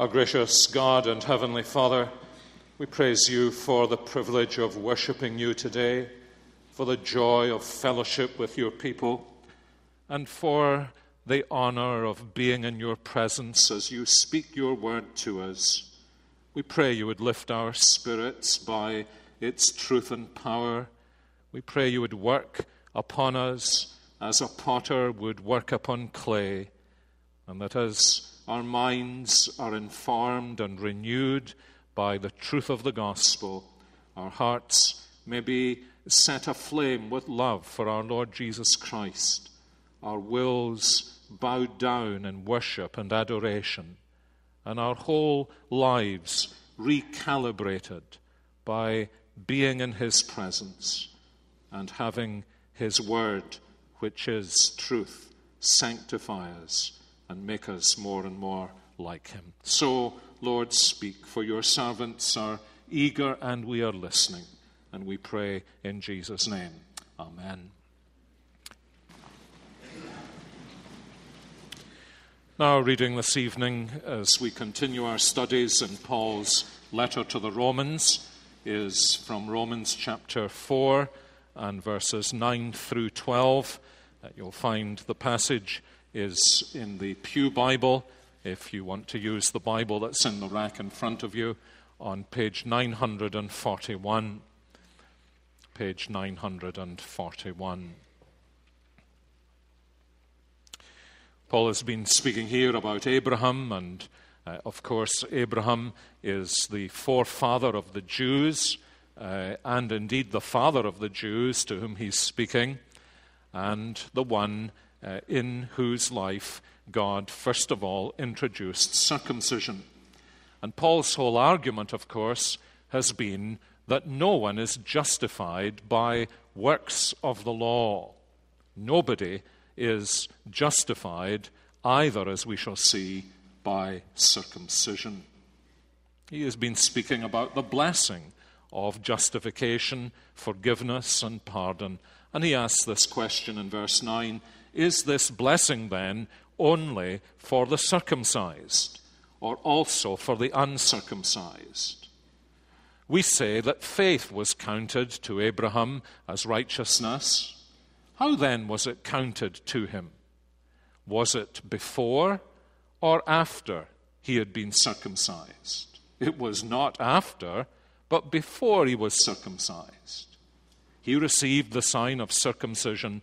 Our gracious God and Heavenly Father, we praise you for the privilege of worshipping you today, for the joy of fellowship with your people, and for the honor of being in your presence as you speak your word to us. We pray you would lift our spirits by its truth and power. We pray you would work upon us as a potter would work upon clay, and that as our minds are informed and renewed by the truth of the gospel. Our hearts may be set aflame with love for our Lord Jesus Christ. Our wills bowed down in worship and adoration. And our whole lives recalibrated by being in His presence and having His word, which is truth, sanctify us and make us more and more like him. So, Lord, speak, for your servants are eager and we are listening. And we pray in Jesus' name. Amen. Now, reading this evening as we continue our studies in Paul's letter to the Romans is from Romans chapter 4 and verses 9 through 12. Uh, you'll find the passage is in the Pew Bible. If you want to use the Bible that's in the rack in front of you, on page 941. Page 941. Paul has been speaking here about Abraham, and uh, of course, Abraham is the forefather of the Jews, uh, and indeed the father of the Jews to whom he's speaking, and the one uh, in whose life God, first of all, introduced circumcision. And Paul's whole argument, of course, has been that no one is justified by works of the law. Nobody is justified either, as we shall see, by circumcision. He has been speaking about the blessing of justification, forgiveness, and pardon. And he asks this question in verse 9 is this blessing then only for the circumcised or also for the uncircumcised? We say that faith was counted to Abraham as righteousness. How then was it counted to him? Was it before or after he had been circumcised? It was not after, but before he was circumcised. He received the sign of circumcision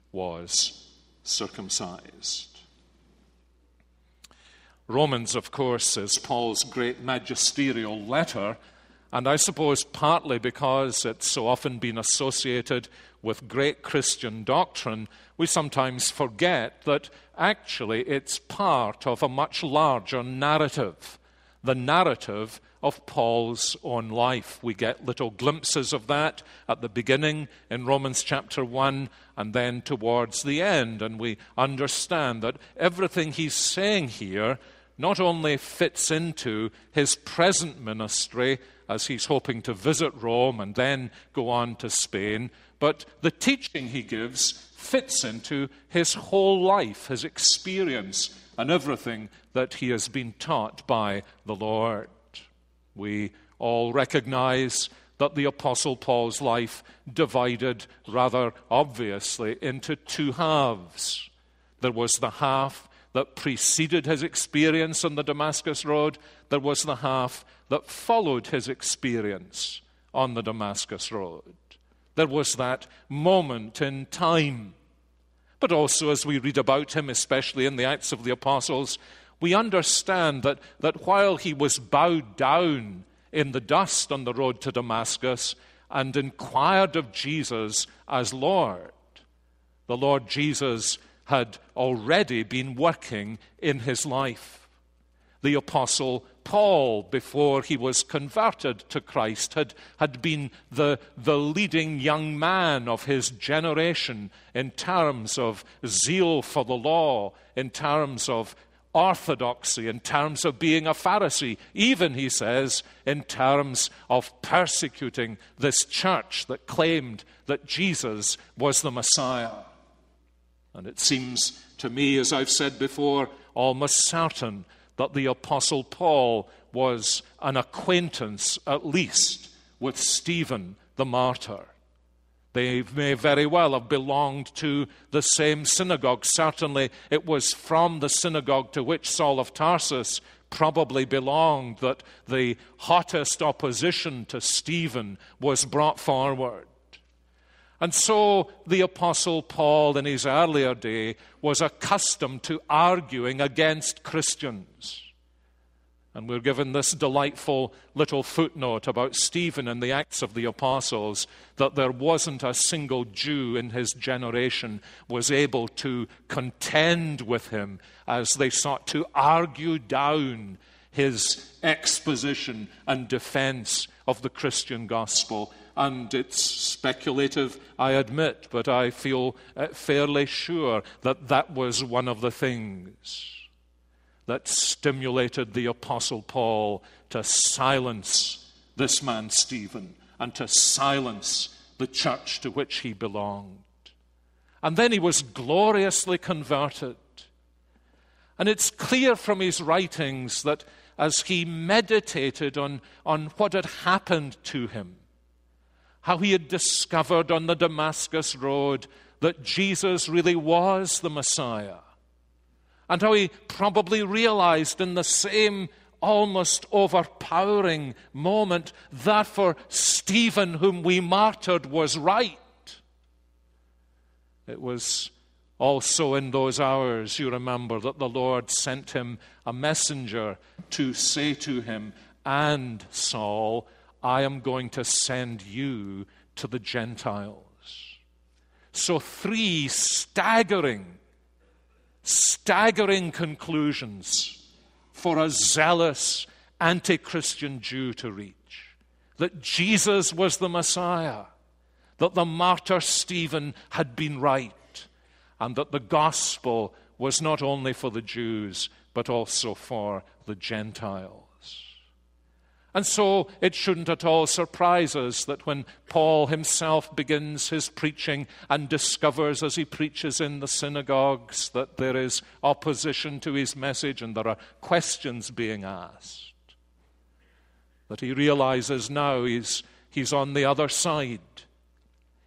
was circumcised. Romans, of course, is Paul's great magisterial letter, and I suppose partly because it's so often been associated with great Christian doctrine, we sometimes forget that actually it's part of a much larger narrative the narrative of Paul's own life. We get little glimpses of that at the beginning in Romans chapter 1 and then towards the end. And we understand that everything he's saying here not only fits into his present ministry as he's hoping to visit Rome and then go on to Spain, but the teaching he gives fits into his whole life, his experience and everything that he has been taught by the Lord. We all recognize that the Apostle Paul's life divided rather obviously into two halves. There was the half that preceded his experience on the Damascus Road, there was the half that followed his experience on the Damascus Road. There was that moment in time but also as we read about him, especially in the Acts of the Apostles, we understand that, that while he was bowed down in the dust on the road to Damascus and inquired of Jesus as Lord, the Lord Jesus had already been working in his life. The apostle Paul, before he was converted to Christ, had, had been the, the leading young man of his generation in terms of zeal for the law, in terms of orthodoxy, in terms of being a Pharisee, even, he says, in terms of persecuting this church that claimed that Jesus was the Messiah. And it seems to me, as I've said before, almost certain that the Apostle Paul was an acquaintance, at least, with Stephen the martyr. They may very well have belonged to the same synagogue. Certainly, it was from the synagogue to which Saul of Tarsus probably belonged that the hottest opposition to Stephen was brought forward. And so the Apostle Paul, in his earlier day, was accustomed to arguing against Christians. And we're given this delightful little footnote about Stephen in the Acts of the Apostles that there wasn't a single Jew in his generation was able to contend with him as they sought to argue down his exposition and defense of the Christian gospel. And it's speculative, I admit, but I feel uh, fairly sure that that was one of the things that stimulated the Apostle Paul to silence this man, Stephen, and to silence the church to which he belonged. And then he was gloriously converted. And it's clear from his writings that as he meditated on, on what had happened to him, how he had discovered on the Damascus Road that Jesus really was the Messiah and how he probably realized in the same almost overpowering moment that for Stephen, whom we martyred, was right. It was also in those hours, you remember, that the Lord sent him a messenger to say to him, And Saul, I am going to send you to the Gentiles. So, three staggering staggering conclusions for a zealous anti Christian Jew to reach. That Jesus was the Messiah, that the martyr Stephen had been right, and that the gospel was not only for the Jews, but also for the Gentiles. And so it shouldn't at all surprise us that when Paul himself begins his preaching and discovers as he preaches in the synagogues that there is opposition to his message and there are questions being asked, that he realizes now he's, he's on the other side.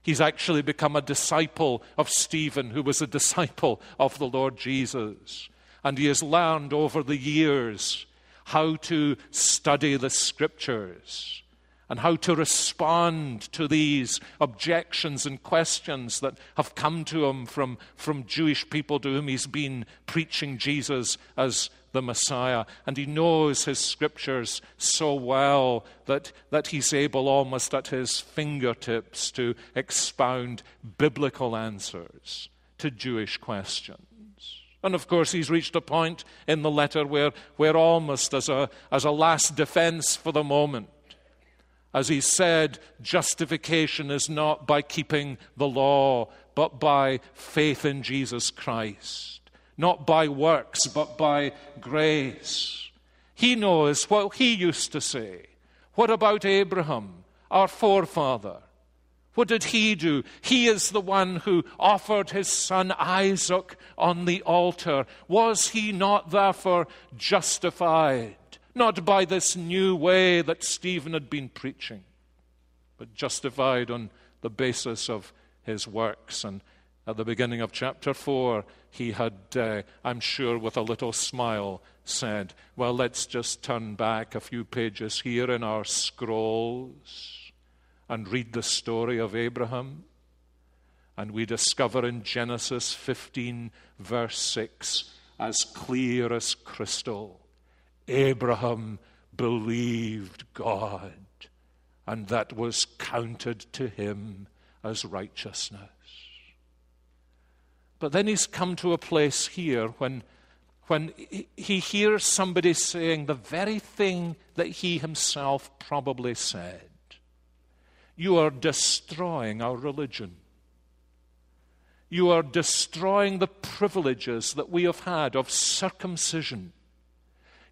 He's actually become a disciple of Stephen, who was a disciple of the Lord Jesus. And he has learned over the years how to study the scriptures and how to respond to these objections and questions that have come to him from, from Jewish people to whom he's been preaching Jesus as the Messiah. And he knows his scriptures so well that, that he's able almost at his fingertips to expound biblical answers to Jewish questions. And of course, he's reached a point in the letter where, where almost as a, as a last defense for the moment, as he said, justification is not by keeping the law, but by faith in Jesus Christ. Not by works, but by grace. He knows what he used to say. What about Abraham, our forefather? What did he do? He is the one who offered his son Isaac on the altar. Was he not therefore justified? Not by this new way that Stephen had been preaching, but justified on the basis of his works. And at the beginning of chapter 4, he had, uh, I'm sure, with a little smile, said, Well, let's just turn back a few pages here in our scrolls and read the story of Abraham, and we discover in Genesis 15, verse 6, as clear as crystal Abraham believed God, and that was counted to him as righteousness. But then he's come to a place here when when he hears somebody saying the very thing that he himself probably said. You are destroying our religion. You are destroying the privileges that we have had of circumcision.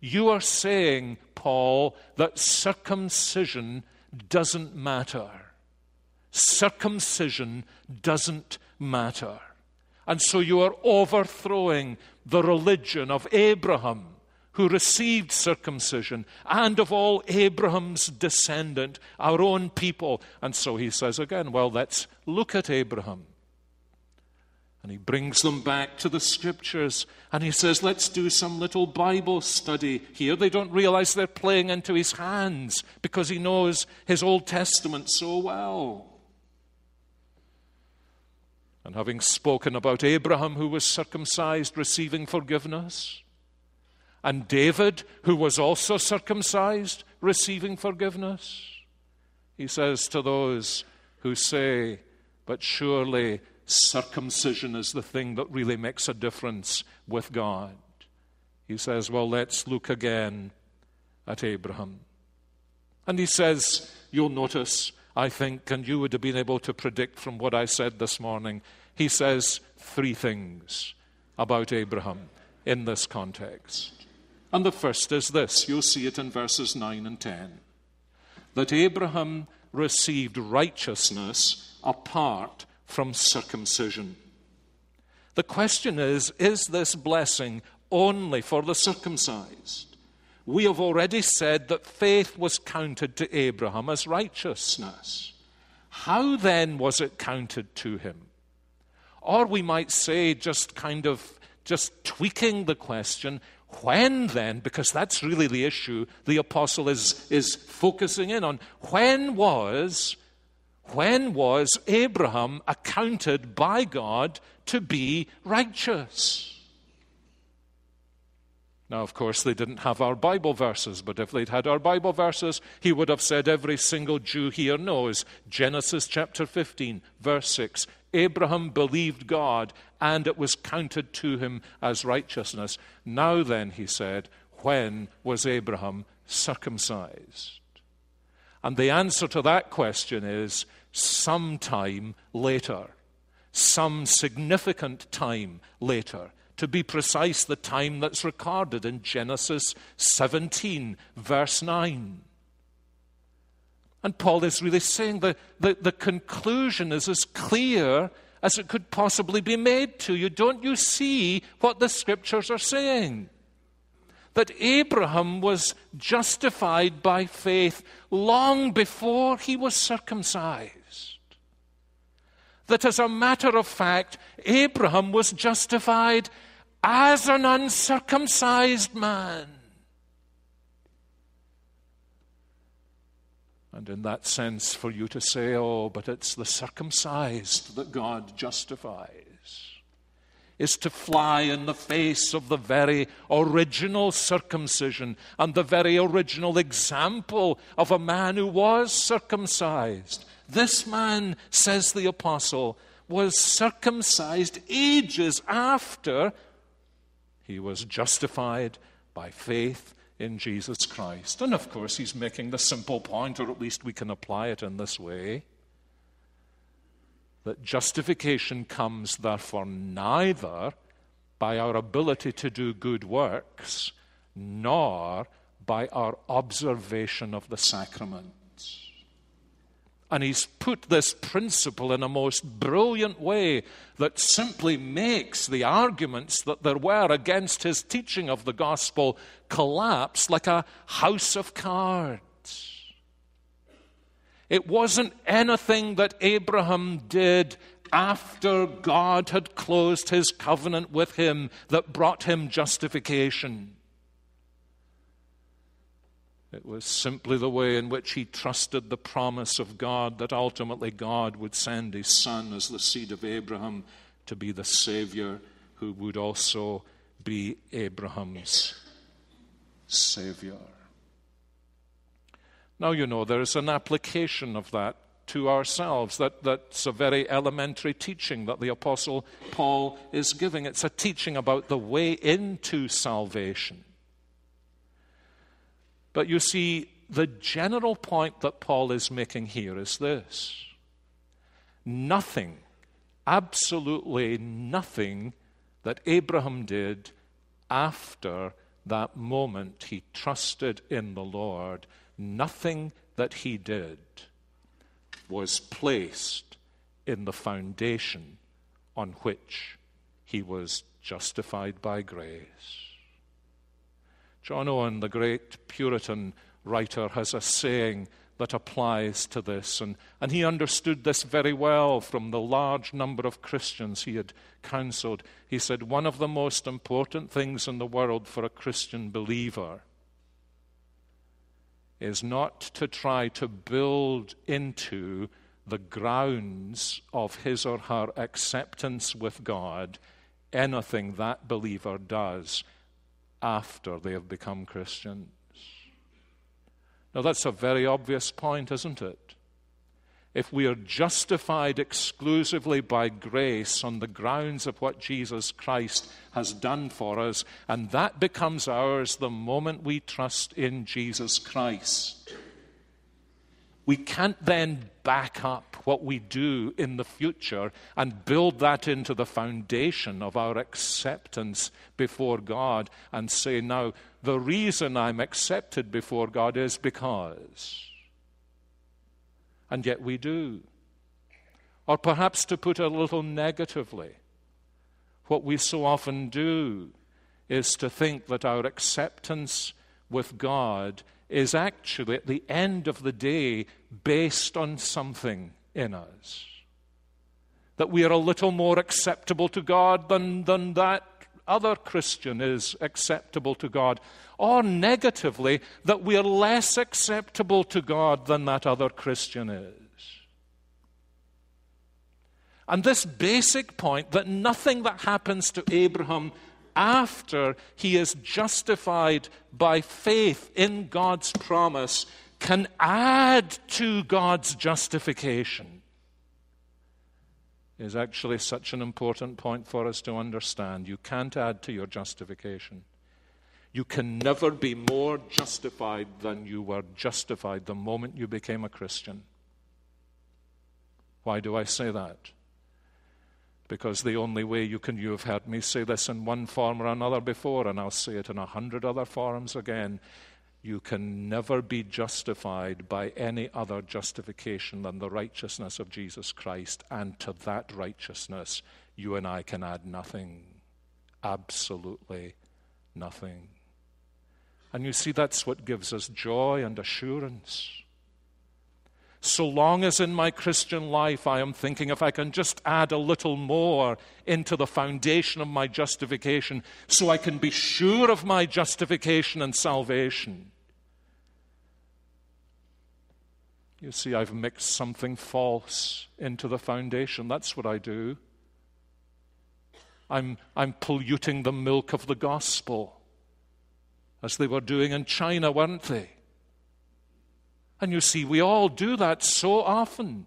You are saying, Paul, that circumcision doesn't matter. Circumcision doesn't matter. And so you are overthrowing the religion of Abraham, who received circumcision, and of all Abraham's descendant, our own people. And so he says again, well, let's look at Abraham. And he brings them back to the scriptures and he says, Let's do some little Bible study here. They don't realize they're playing into his hands because he knows his Old Testament so well. And having spoken about Abraham, who was circumcised, receiving forgiveness, and David, who was also circumcised, receiving forgiveness, he says to those who say, But surely circumcision is the thing that really makes a difference with God. He says, Well, let's look again at Abraham. And he says, You'll notice I think, and you would have been able to predict from what I said this morning, he says three things about Abraham in this context. And the first is this you'll see it in verses 9 and 10 that Abraham received righteousness apart from circumcision. The question is is this blessing only for the circumcised? We have already said that faith was counted to Abraham as righteousness. How then was it counted to him? Or we might say, just kind of just tweaking the question, when then, because that's really the issue the apostle is, is focusing in on, when was when was Abraham accounted by God to be righteous? Now, of course, they didn't have our Bible verses, but if they'd had our Bible verses, he would have said every single Jew here knows Genesis chapter 15, verse 6. Abraham believed God, and it was counted to him as righteousness. Now then, he said, when was Abraham circumcised? And the answer to that question is sometime later, some significant time later to be precise, the time that's recorded in Genesis 17, verse 9. And Paul is really saying that the, the conclusion is as clear as it could possibly be made to you. Don't you see what the scriptures are saying? That Abraham was justified by faith long before he was circumcised that as a matter of fact, Abraham was justified as an uncircumcised man. And in that sense, for you to say, oh, but it's the circumcised that God justifies, is to fly in the face of the very original circumcision and the very original example of a man who was circumcised. This man, says the apostle, was circumcised ages after he was justified by faith in Jesus Christ. And of course, he's making the simple point, or at least we can apply it in this way that justification comes, therefore, neither by our ability to do good works, nor by our observation of the sacrament. And he's put this principle in a most brilliant way that simply makes the arguments that there were against his teaching of the gospel collapse like a house of cards. It wasn't anything that Abraham did after God had closed his covenant with him that brought him justification. It was simply the way in which he trusted the promise of God that ultimately God would send his son as the seed of Abraham to be the Savior who would also be Abraham's Savior. Now, you know, there is an application of that to ourselves. That, that's a very elementary teaching that the Apostle Paul is giving. It's a teaching about the way into salvation. But you see, the general point that Paul is making here is this nothing, absolutely nothing that Abraham did after that moment he trusted in the Lord, nothing that he did was placed in the foundation on which he was justified by grace. John Owen, the great Puritan writer, has a saying that applies to this, and, and he understood this very well from the large number of Christians he had counseled. He said, One of the most important things in the world for a Christian believer is not to try to build into the grounds of his or her acceptance with God anything that believer does after they have become Christians. Now, that's a very obvious point, isn't it? If we are justified exclusively by grace on the grounds of what Jesus Christ has done for us, and that becomes ours the moment we trust in Jesus Christ, we can't then back up what we do in the future and build that into the foundation of our acceptance before God and say, now, the reason I'm accepted before God is because. And yet we do. Or perhaps to put it a little negatively, what we so often do is to think that our acceptance with God is actually, at the end of the day, based on something in us. That we are a little more acceptable to God than, than that other Christian is acceptable to God. Or negatively, that we are less acceptable to God than that other Christian is. And this basic point that nothing that happens to Abraham after he is justified by faith in God's promise can add to God's justification is actually such an important point for us to understand. You can't add to your justification. You can never be more justified than you were justified the moment you became a Christian. Why do I say that? Because the only way you can, you have heard me say this in one form or another before, and I'll say it in a hundred other forms again. You can never be justified by any other justification than the righteousness of Jesus Christ, and to that righteousness, you and I can add nothing. Absolutely nothing. And you see, that's what gives us joy and assurance so long as in my Christian life I am thinking if I can just add a little more into the foundation of my justification so I can be sure of my justification and salvation. You see, I've mixed something false into the foundation. That's what I do. I'm, I'm polluting the milk of the gospel, as they were doing in China, weren't they? And you see, we all do that so often.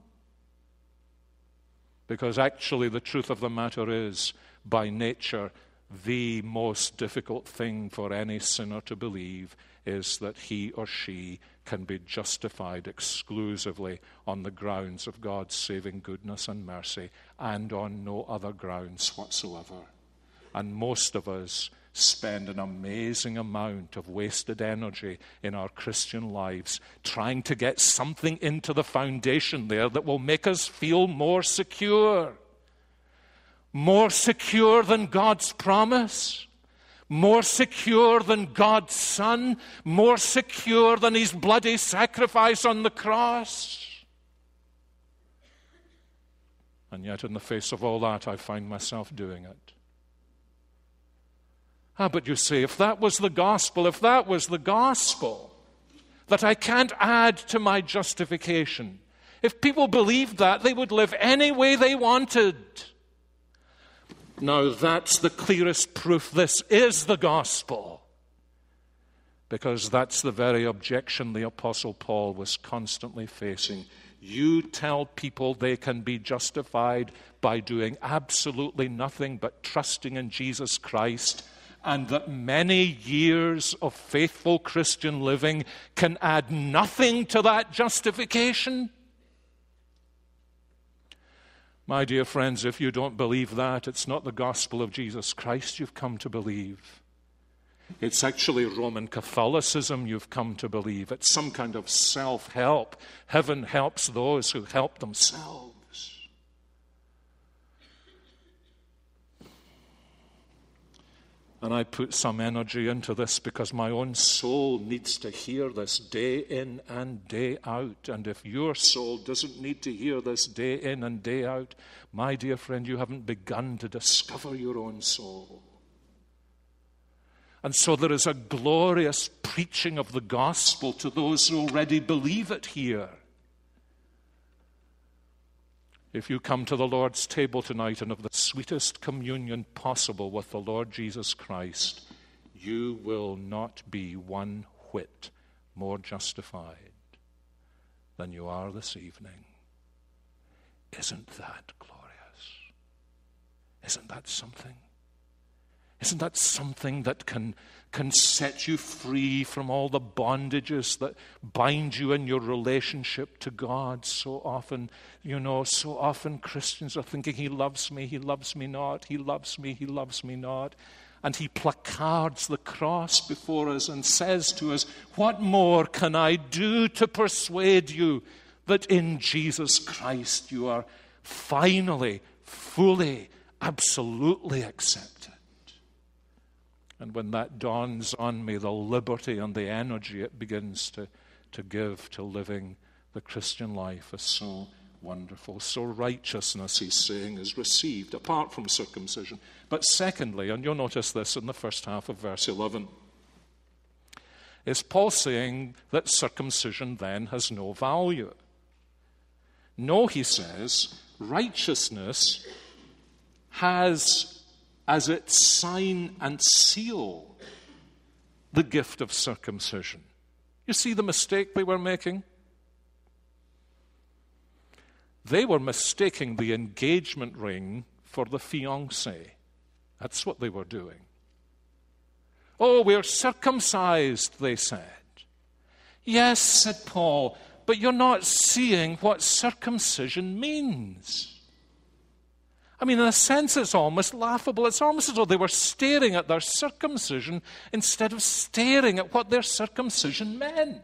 Because actually, the truth of the matter is, by nature, the most difficult thing for any sinner to believe is that he or she can be justified exclusively on the grounds of God's saving goodness and mercy and on no other grounds whatsoever. And most of us spend an amazing amount of wasted energy in our Christian lives trying to get something into the foundation there that will make us feel more secure. More secure than God's promise. More secure than God's Son. More secure than His bloody sacrifice on the cross. And yet, in the face of all that, I find myself doing it. Ah, but you see, if that was the gospel, if that was the gospel, that I can't add to my justification, if people believed that, they would live any way they wanted. Now, that's the clearest proof this is the gospel. Because that's the very objection the Apostle Paul was constantly facing. You tell people they can be justified by doing absolutely nothing but trusting in Jesus Christ, and that many years of faithful Christian living can add nothing to that justification? My dear friends, if you don't believe that, it's not the gospel of Jesus Christ you've come to believe. It's actually Roman Catholicism you've come to believe. It's some kind of self help. Heaven helps those who help themselves. And I put some energy into this because my own soul needs to hear this day in and day out. And if your soul doesn't need to hear this day in and day out, my dear friend, you haven't begun to discover your own soul. And so there is a glorious preaching of the gospel to those who already believe it here. If you come to the Lord's table tonight and have the sweetest communion possible with the Lord Jesus Christ, you will not be one whit more justified than you are this evening. Isn't that glorious? Isn't that something? Isn't that something that can, can set you free from all the bondages that bind you in your relationship to God so often? You know, so often Christians are thinking, He loves me, He loves me not, He loves me, He loves me not. And He placards the cross before us and says to us, What more can I do to persuade you that in Jesus Christ you are finally, fully, absolutely accepted? And when that dawns on me, the liberty and the energy it begins to, to give to living the Christian life is so wonderful. So righteousness, he's saying, is received apart from circumcision. But secondly, and you'll notice this in the first half of verse 11, is Paul saying that circumcision then has no value. No, he says, righteousness has as its sign and seal the gift of circumcision. You see the mistake they were making? They were mistaking the engagement ring for the fiancé. That's what they were doing. Oh, we're circumcised, they said. Yes, said Paul, but you're not seeing what circumcision means. I mean, in a sense, it's almost laughable. It's almost as though they were staring at their circumcision instead of staring at what their circumcision meant.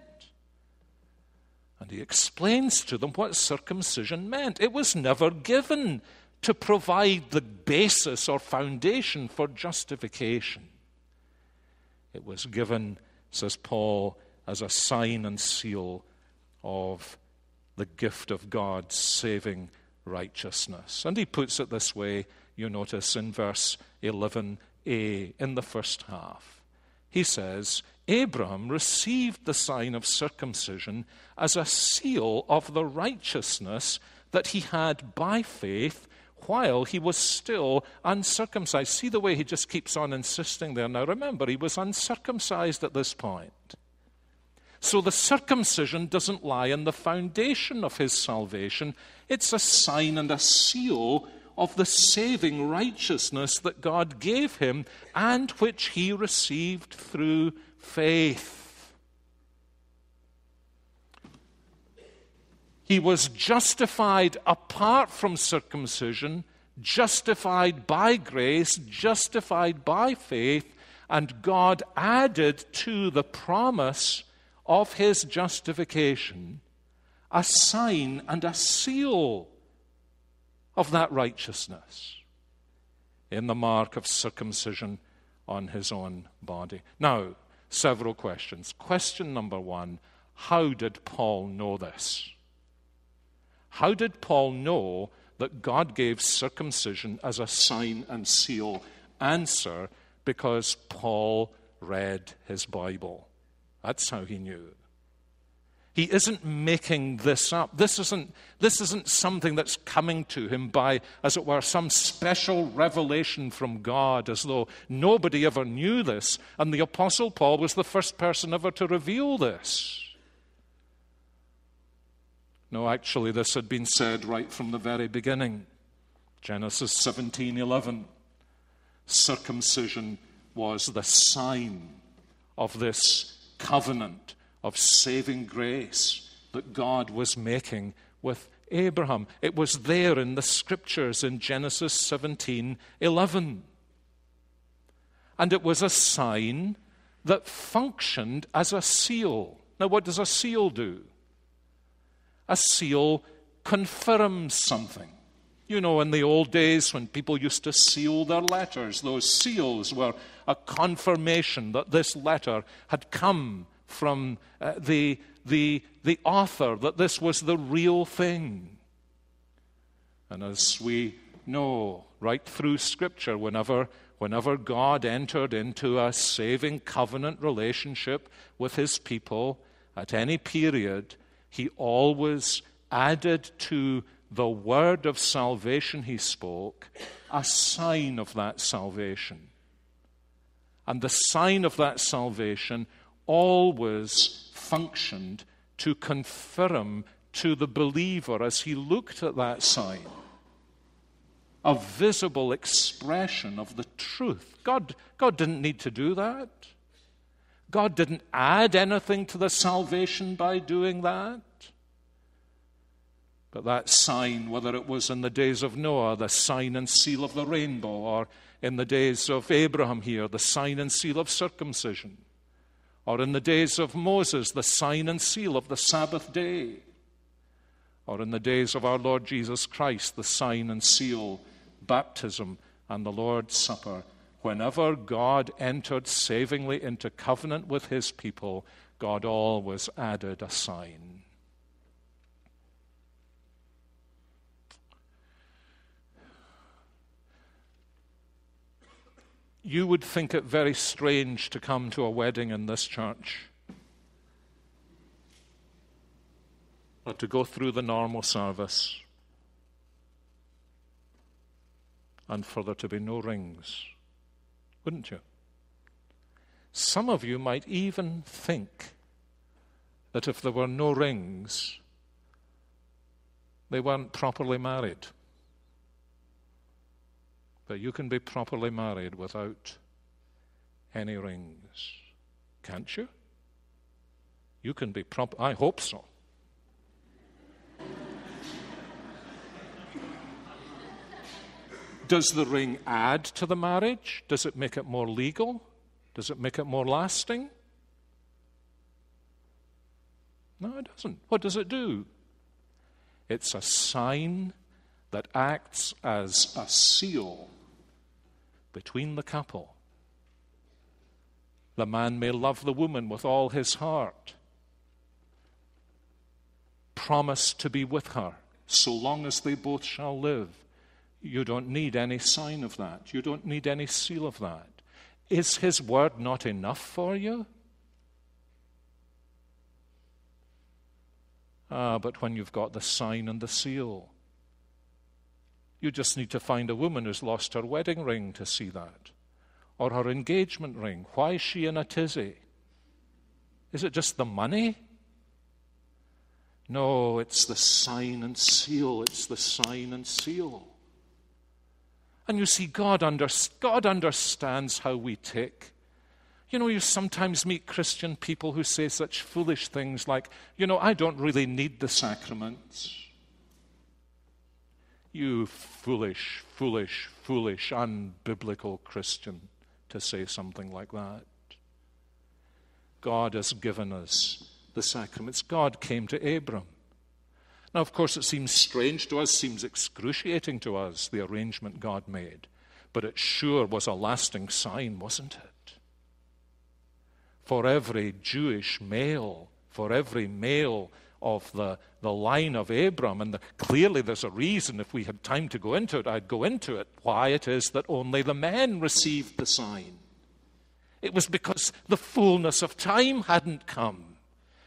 And he explains to them what circumcision meant. It was never given to provide the basis or foundation for justification. It was given, says Paul, as a sign and seal of the gift of God's saving righteousness. And he puts it this way, you notice in verse 11a in the first half. He says, Abraham received the sign of circumcision as a seal of the righteousness that he had by faith while he was still uncircumcised. See the way he just keeps on insisting there. Now remember, he was uncircumcised at this point. So the circumcision doesn't lie in the foundation of his salvation, it's a sign and a seal of the saving righteousness that God gave him and which he received through faith. He was justified apart from circumcision, justified by grace, justified by faith, and God added to the promise of his justification a sign and a seal of that righteousness in the mark of circumcision on his own body. Now, several questions. Question number one How did Paul know this? How did Paul know that God gave circumcision as a sign and seal? Answer because Paul read his Bible. That's how he knew. He isn't making this up. This isn't, this isn't something that's coming to him by, as it were, some special revelation from God, as though nobody ever knew this, and the Apostle Paul was the first person ever to reveal this. No, actually, this had been said right from the very beginning. Genesis 17:11. Circumcision was the sign of this covenant of saving grace that God was making with Abraham. It was there in the scriptures in Genesis 17:11. And it was a sign that functioned as a seal. Now what does a seal do? A seal confirms something. You know, in the old days when people used to seal their letters, those seals were a confirmation that this letter had come from uh, the, the, the author, that this was the real thing. And as we know right through Scripture, whenever, whenever God entered into a saving covenant relationship with his people at any period, he always added to the word of salvation he spoke a sign of that salvation. And the sign of that salvation always functioned to confirm to the believer as he looked at that sign a visible expression of the truth. God, God didn't need to do that. God didn't add anything to the salvation by doing that. But that sign, whether it was in the days of Noah, the sign and seal of the rainbow, or in the days of Abraham here, the sign and seal of circumcision, or in the days of Moses, the sign and seal of the Sabbath day, or in the days of our Lord Jesus Christ, the sign and seal, baptism, and the Lord's Supper. Whenever God entered savingly into covenant with his people, God always added a sign. You would think it very strange to come to a wedding in this church. Or to go through the normal service. And for there to be no rings, wouldn't you? Some of you might even think that if there were no rings, they weren't properly married you can be properly married without any rings. Can't you? You can be proper. I hope so. Does the ring add to the marriage? Does it make it more legal? Does it make it more lasting? No, it doesn't. What does it do? It's a sign that acts as a seal between the couple. The man may love the woman with all his heart, promise to be with her so long as they both shall live. You don't need any sign of that. You don't need any seal of that. Is his word not enough for you? Ah, but when you've got the sign and the seal, you just need to find a woman who's lost her wedding ring to see that, or her engagement ring. Why is she in a tizzy? Is it just the money? No, it's the sign and seal. It's the sign and seal. And you see, God, under, God understands how we tick. You know, you sometimes meet Christian people who say such foolish things like, you know, I don't really need the sacraments. You foolish, foolish, foolish, unbiblical Christian to say something like that. God has given us the sacraments. God came to Abram. Now, of course, it seems strange to us, seems excruciating to us, the arrangement God made. But it sure was a lasting sign, wasn't it? For every Jewish male, for every male of the, the line of Abram. And the, clearly, there's a reason. If we had time to go into it, I'd go into it. Why it is that only the men received the sign. It was because the fullness of time hadn't come.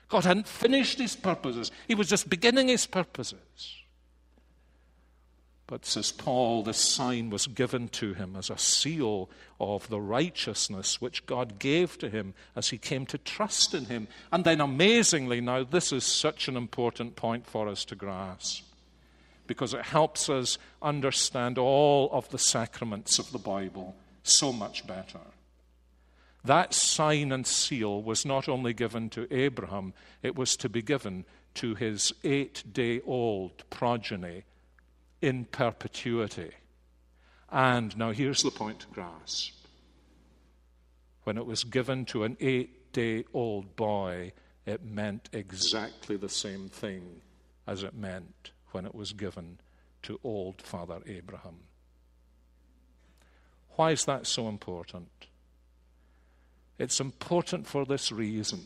God hadn't finished his purposes, He was just beginning his purposes. But, says Paul, this sign was given to him as a seal of the righteousness which God gave to him as he came to trust in him. And then, amazingly, now, this is such an important point for us to grasp because it helps us understand all of the sacraments of the Bible so much better. That sign and seal was not only given to Abraham, it was to be given to his eight day old progeny in perpetuity. And now here's the point to grasp. When it was given to an eight day old boy, it meant exactly the same thing as it meant when it was given to old Father Abraham. Why is that so important? It's important for this reason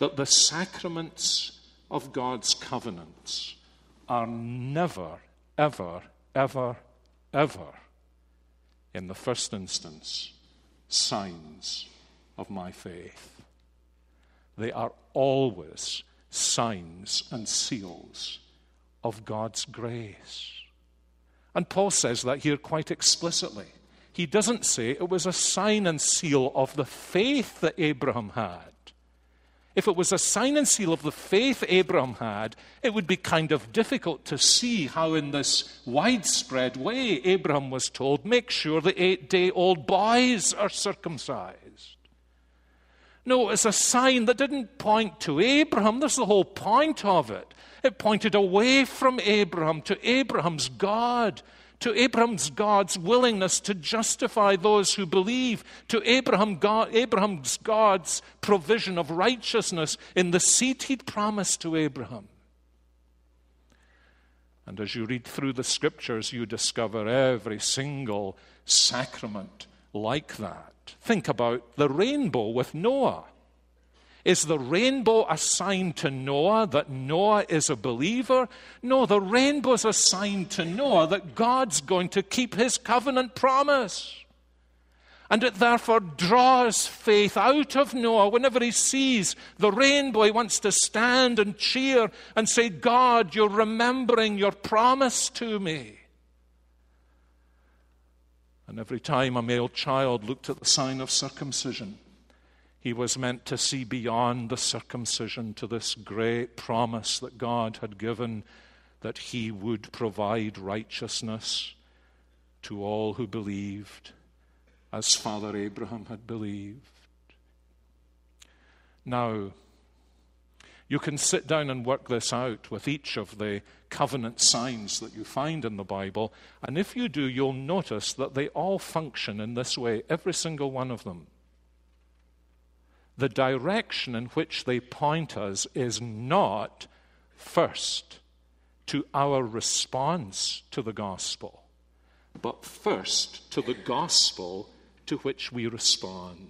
that the sacraments of God's covenants are never, ever, ever, ever, in the first instance, signs of my faith. They are always signs and seals of God's grace. And Paul says that here quite explicitly. He doesn't say it was a sign and seal of the faith that Abraham had. If it was a sign and seal of the faith Abraham had, it would be kind of difficult to see how, in this widespread way, Abraham was told, make sure the eight day old boys are circumcised. No, it's a sign that didn't point to Abraham. That's the whole point of it. It pointed away from Abraham to Abraham's God to Abraham's God's willingness to justify those who believe, to Abraham God, Abraham's God's provision of righteousness in the seed he'd promised to Abraham. And as you read through the scriptures, you discover every single sacrament like that. Think about the rainbow with Noah. Is the rainbow a sign to Noah that Noah is a believer? No, the rainbow is a sign to Noah that God's going to keep his covenant promise. And it therefore draws faith out of Noah whenever he sees the rainbow. He wants to stand and cheer and say, God, you're remembering your promise to me. And every time a male child looked at the sign of circumcision, he was meant to see beyond the circumcision to this great promise that God had given that he would provide righteousness to all who believed, as Father Abraham had believed. Now, you can sit down and work this out with each of the covenant signs that you find in the Bible, and if you do, you'll notice that they all function in this way, every single one of them the direction in which they point us is not first to our response to the gospel, but first to the gospel to which we respond.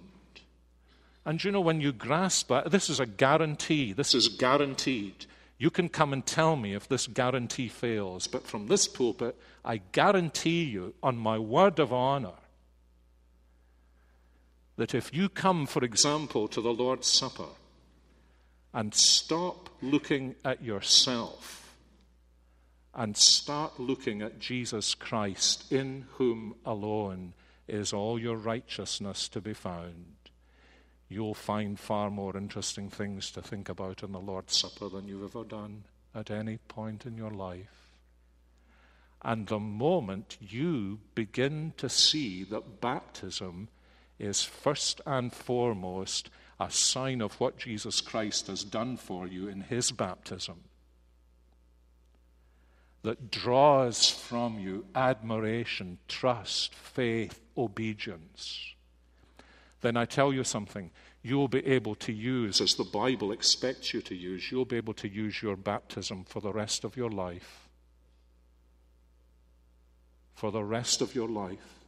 And you know, when you grasp that, this is a guarantee. This is guaranteed. You can come and tell me if this guarantee fails, but from this pulpit, I guarantee you, on my word of honor, that if you come, for example, to the Lord's Supper and stop looking at yourself and start looking at Jesus Christ, in whom alone is all your righteousness to be found, you'll find far more interesting things to think about in the Lord's Supper than you've ever done at any point in your life. And the moment you begin to see that baptism is first and foremost a sign of what Jesus Christ has done for you in his baptism that draws from you admiration, trust, faith, obedience, then I tell you something. You'll be able to use, as the Bible expects you to use, you'll be able to use your baptism for the rest of your life. For the rest of your life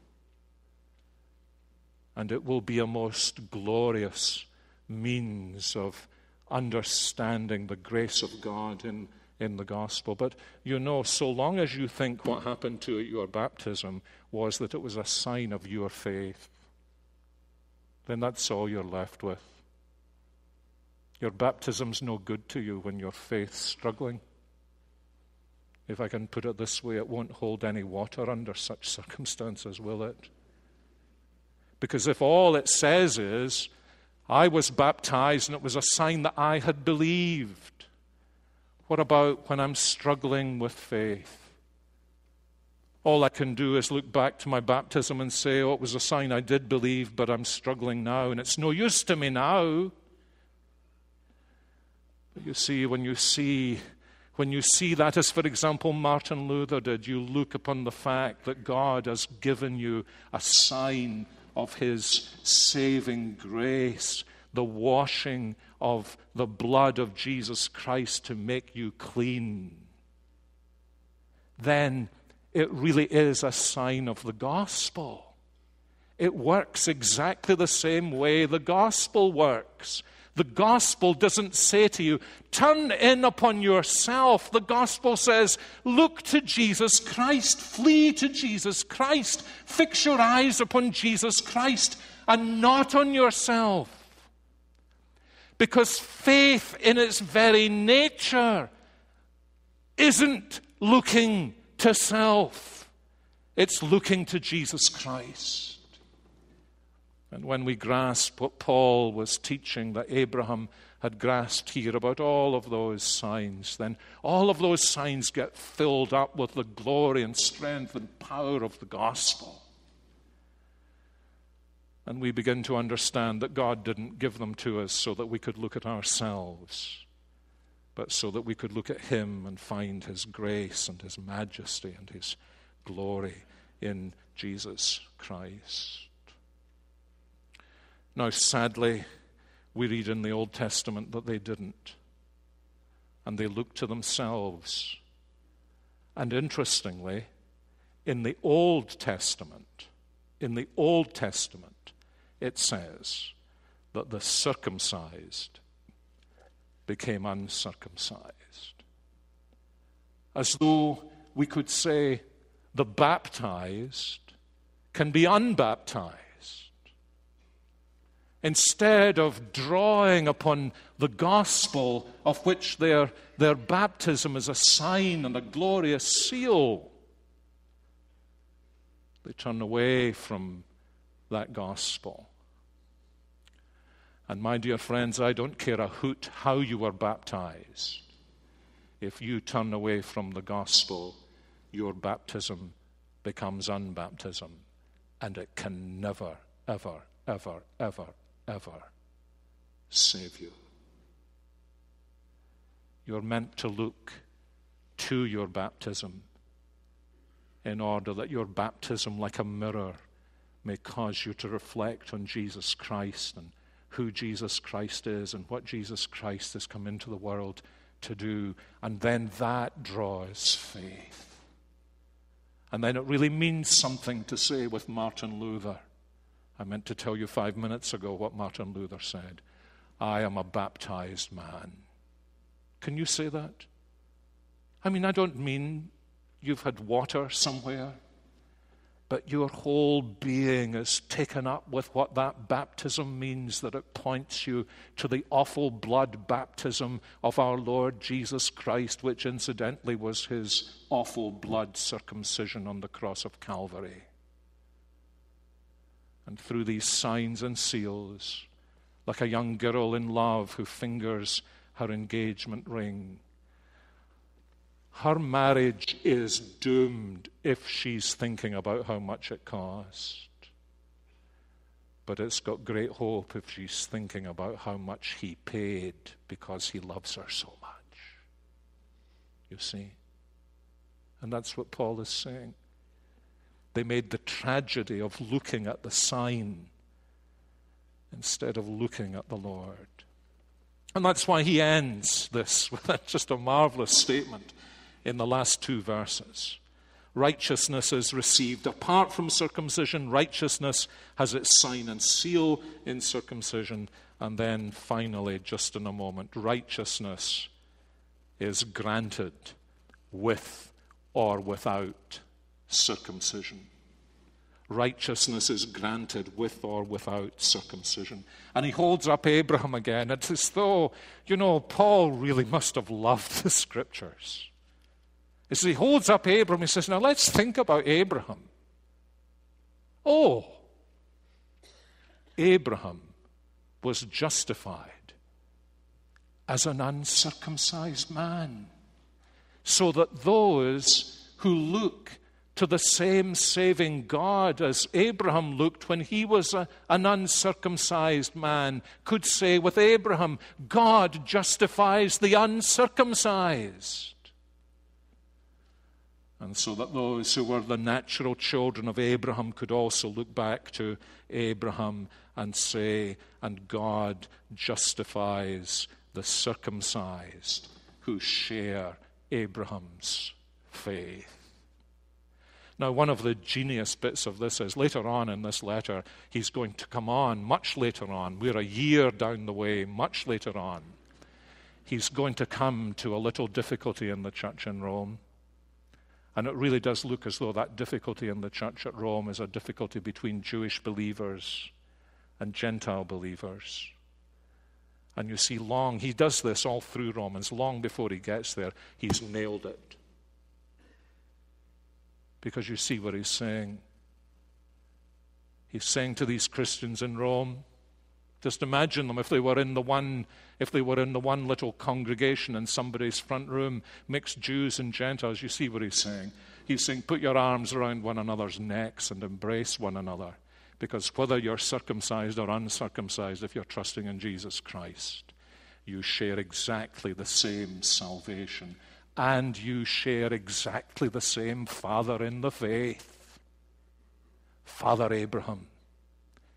and it will be a most glorious means of understanding the grace of God in, in the gospel. But you know, so long as you think what happened to your baptism was that it was a sign of your faith, then that's all you're left with. Your baptism's no good to you when your faith's struggling. If I can put it this way, it won't hold any water under such circumstances, will it? Because if all it says is, I was baptized and it was a sign that I had believed, what about when I'm struggling with faith? All I can do is look back to my baptism and say, oh, it was a sign I did believe, but I'm struggling now, and it's no use to me now. But you see, when you see when you see that, as for example Martin Luther did, you look upon the fact that God has given you a sign of his saving grace, the washing of the blood of Jesus Christ to make you clean. Then it really is a sign of the gospel. It works exactly the same way the gospel works. The gospel doesn't say to you, turn in upon yourself. The gospel says, look to Jesus Christ, flee to Jesus Christ, fix your eyes upon Jesus Christ and not on yourself. Because faith in its very nature isn't looking to self, it's looking to Jesus Christ. And when we grasp what Paul was teaching that Abraham had grasped here about all of those signs, then all of those signs get filled up with the glory and strength and power of the gospel. And we begin to understand that God didn't give them to us so that we could look at ourselves but so that we could look at him and find his grace and his majesty and his glory in Jesus Christ. Now, sadly, we read in the Old Testament that they didn't. And they looked to themselves. And interestingly, in the Old Testament, in the Old Testament, it says that the circumcised became uncircumcised. As though we could say the baptized can be unbaptized. Instead of drawing upon the gospel of which their, their baptism is a sign and a glorious seal, they turn away from that gospel and my dear friends, I don't care a hoot how you were baptized. If you turn away from the gospel, your baptism becomes unbaptism, and it can never, ever, ever, ever, ever save you. You're meant to look to your baptism in order that your baptism, like a mirror, may cause you to reflect on Jesus Christ and who Jesus Christ is and what Jesus Christ has come into the world to do. And then that draws faith. And then it really means something to say with Martin Luther. I meant to tell you five minutes ago what Martin Luther said I am a baptized man. Can you say that? I mean, I don't mean you've had water somewhere but your whole being is taken up with what that baptism means, that it points you to the awful blood baptism of our Lord Jesus Christ, which incidentally was his awful blood circumcision on the cross of Calvary. And through these signs and seals, like a young girl in love who fingers her engagement ring, her marriage is doomed if she's thinking about how much it cost. But it's got great hope if she's thinking about how much he paid because he loves her so much. You see? And that's what Paul is saying. They made the tragedy of looking at the sign instead of looking at the Lord. And that's why he ends this with just a marvelous statement in the last two verses. Righteousness is received apart from circumcision. Righteousness has its sign and seal in circumcision. And then finally, just in a moment, righteousness is granted with or without circumcision. Righteousness is granted with or without circumcision. And he holds up Abraham again. It's as though, you know, Paul really must have loved the scriptures. As he holds up Abraham, he says, Now let's think about Abraham. Oh, Abraham was justified as an uncircumcised man, so that those who look to the same saving God as Abraham looked when he was a, an uncircumcised man could say with Abraham, God justifies the uncircumcised. And so that those who were the natural children of Abraham could also look back to Abraham and say, and God justifies the circumcised who share Abraham's faith. Now, one of the genius bits of this is later on in this letter, he's going to come on, much later on. We're a year down the way, much later on. He's going to come to a little difficulty in the church in Rome. And it really does look as though that difficulty in the church at Rome is a difficulty between Jewish believers and Gentile believers. And you see, long, he does this all through Romans, long before he gets there, he's nailed it. Because you see what he's saying. He's saying to these Christians in Rome, just imagine them if they were in the one if they were in the one little congregation in somebody's front room, mixed Jews and Gentiles. You see what he's saying? He's saying, put your arms around one another's necks and embrace one another. Because whether you're circumcised or uncircumcised, if you're trusting in Jesus Christ, you share exactly the same salvation. And you share exactly the same Father in the faith. Father Abraham.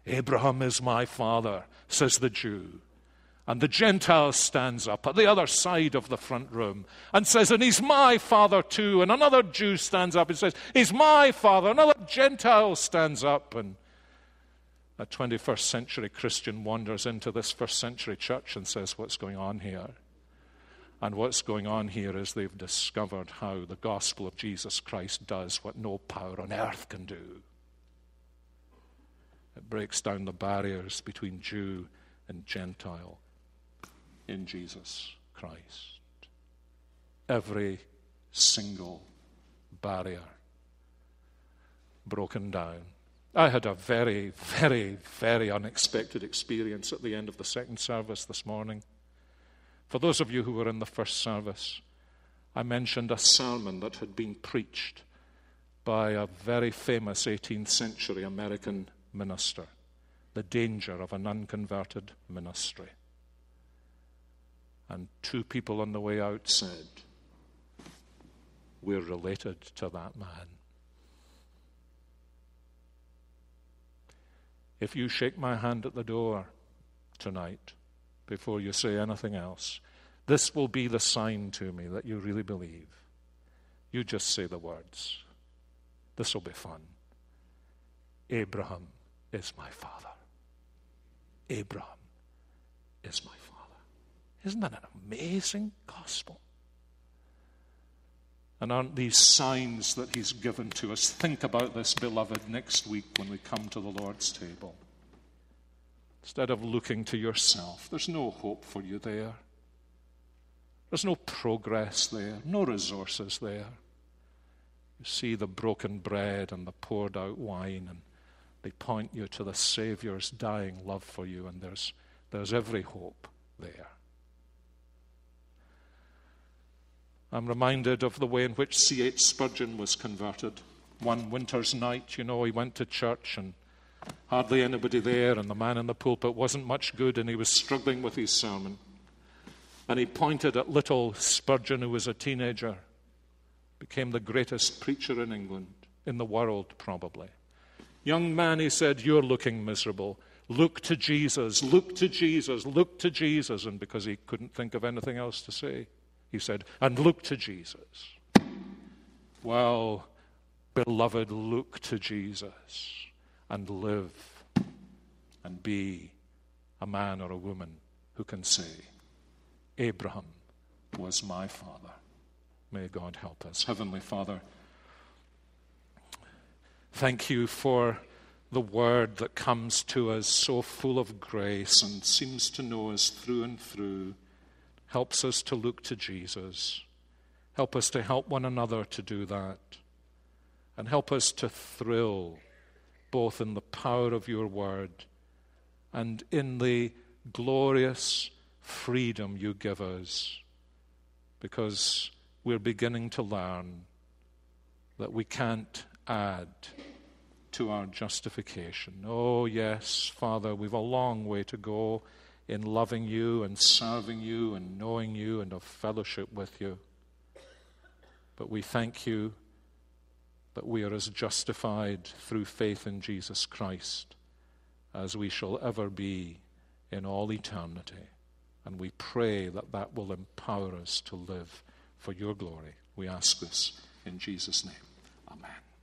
Abraham is my father, says the Jew. And the Gentile stands up at the other side of the front room and says, And he's my father too. And another Jew stands up and says, He's my father. Another Gentile stands up and a 21st century Christian wanders into this first century church and says, What's going on here? And what's going on here is they've discovered how the gospel of Jesus Christ does what no power on earth can do. It breaks down the barriers between Jew and Gentile in Jesus Christ. Every single barrier broken down I had a very, very, very unexpected experience at the end of the second service this morning. For those of you who were in the first service, I mentioned a sermon that had been preached by a very famous 18th century American minister The Danger of an Unconverted Ministry. And two people on the way out said, We're related to that man. If you shake my hand at the door tonight, before you say anything else, this will be the sign to me that you really believe. You just say the words. This will be fun. Abraham is my father. Abraham is my father. Isn't that an amazing gospel? And aren't these signs that He's given to us? Think about this, beloved, next week when we come to the Lord's table. Instead of looking to yourself, there's no hope for you there. There's no progress there, no resources there. You see the broken bread and the poured out wine, and they point you to the Saviour's dying love for you, and there's, there's every hope there. I'm reminded of the way in which C.H. Spurgeon was converted. One winter's night, you know, he went to church and hardly anybody there, and the man in the pulpit wasn't much good, and he was struggling with his sermon. And he pointed at little Spurgeon, who was a teenager, became the greatest preacher in England, in the world, probably. Young man, he said, you're looking miserable. Look to Jesus, look to Jesus, look to Jesus. And because he couldn't think of anything else to say, he said, and look to Jesus. Well, beloved, look to Jesus and live and be a man or a woman who can say, Abraham was my father. May God help us. Heavenly Father, thank you for the word that comes to us so full of grace and seems to know us through and through helps us to look to Jesus, Help us to help one another to do that. And help us to thrill both in the power of your word and in the glorious freedom you give us because we're beginning to learn that we can't add to our justification. Oh, yes, Father, we've a long way to go in loving you and serving you and knowing you and of fellowship with you. But we thank you that we are as justified through faith in Jesus Christ as we shall ever be in all eternity. And we pray that that will empower us to live for your glory. We ask this in Jesus' name. Amen.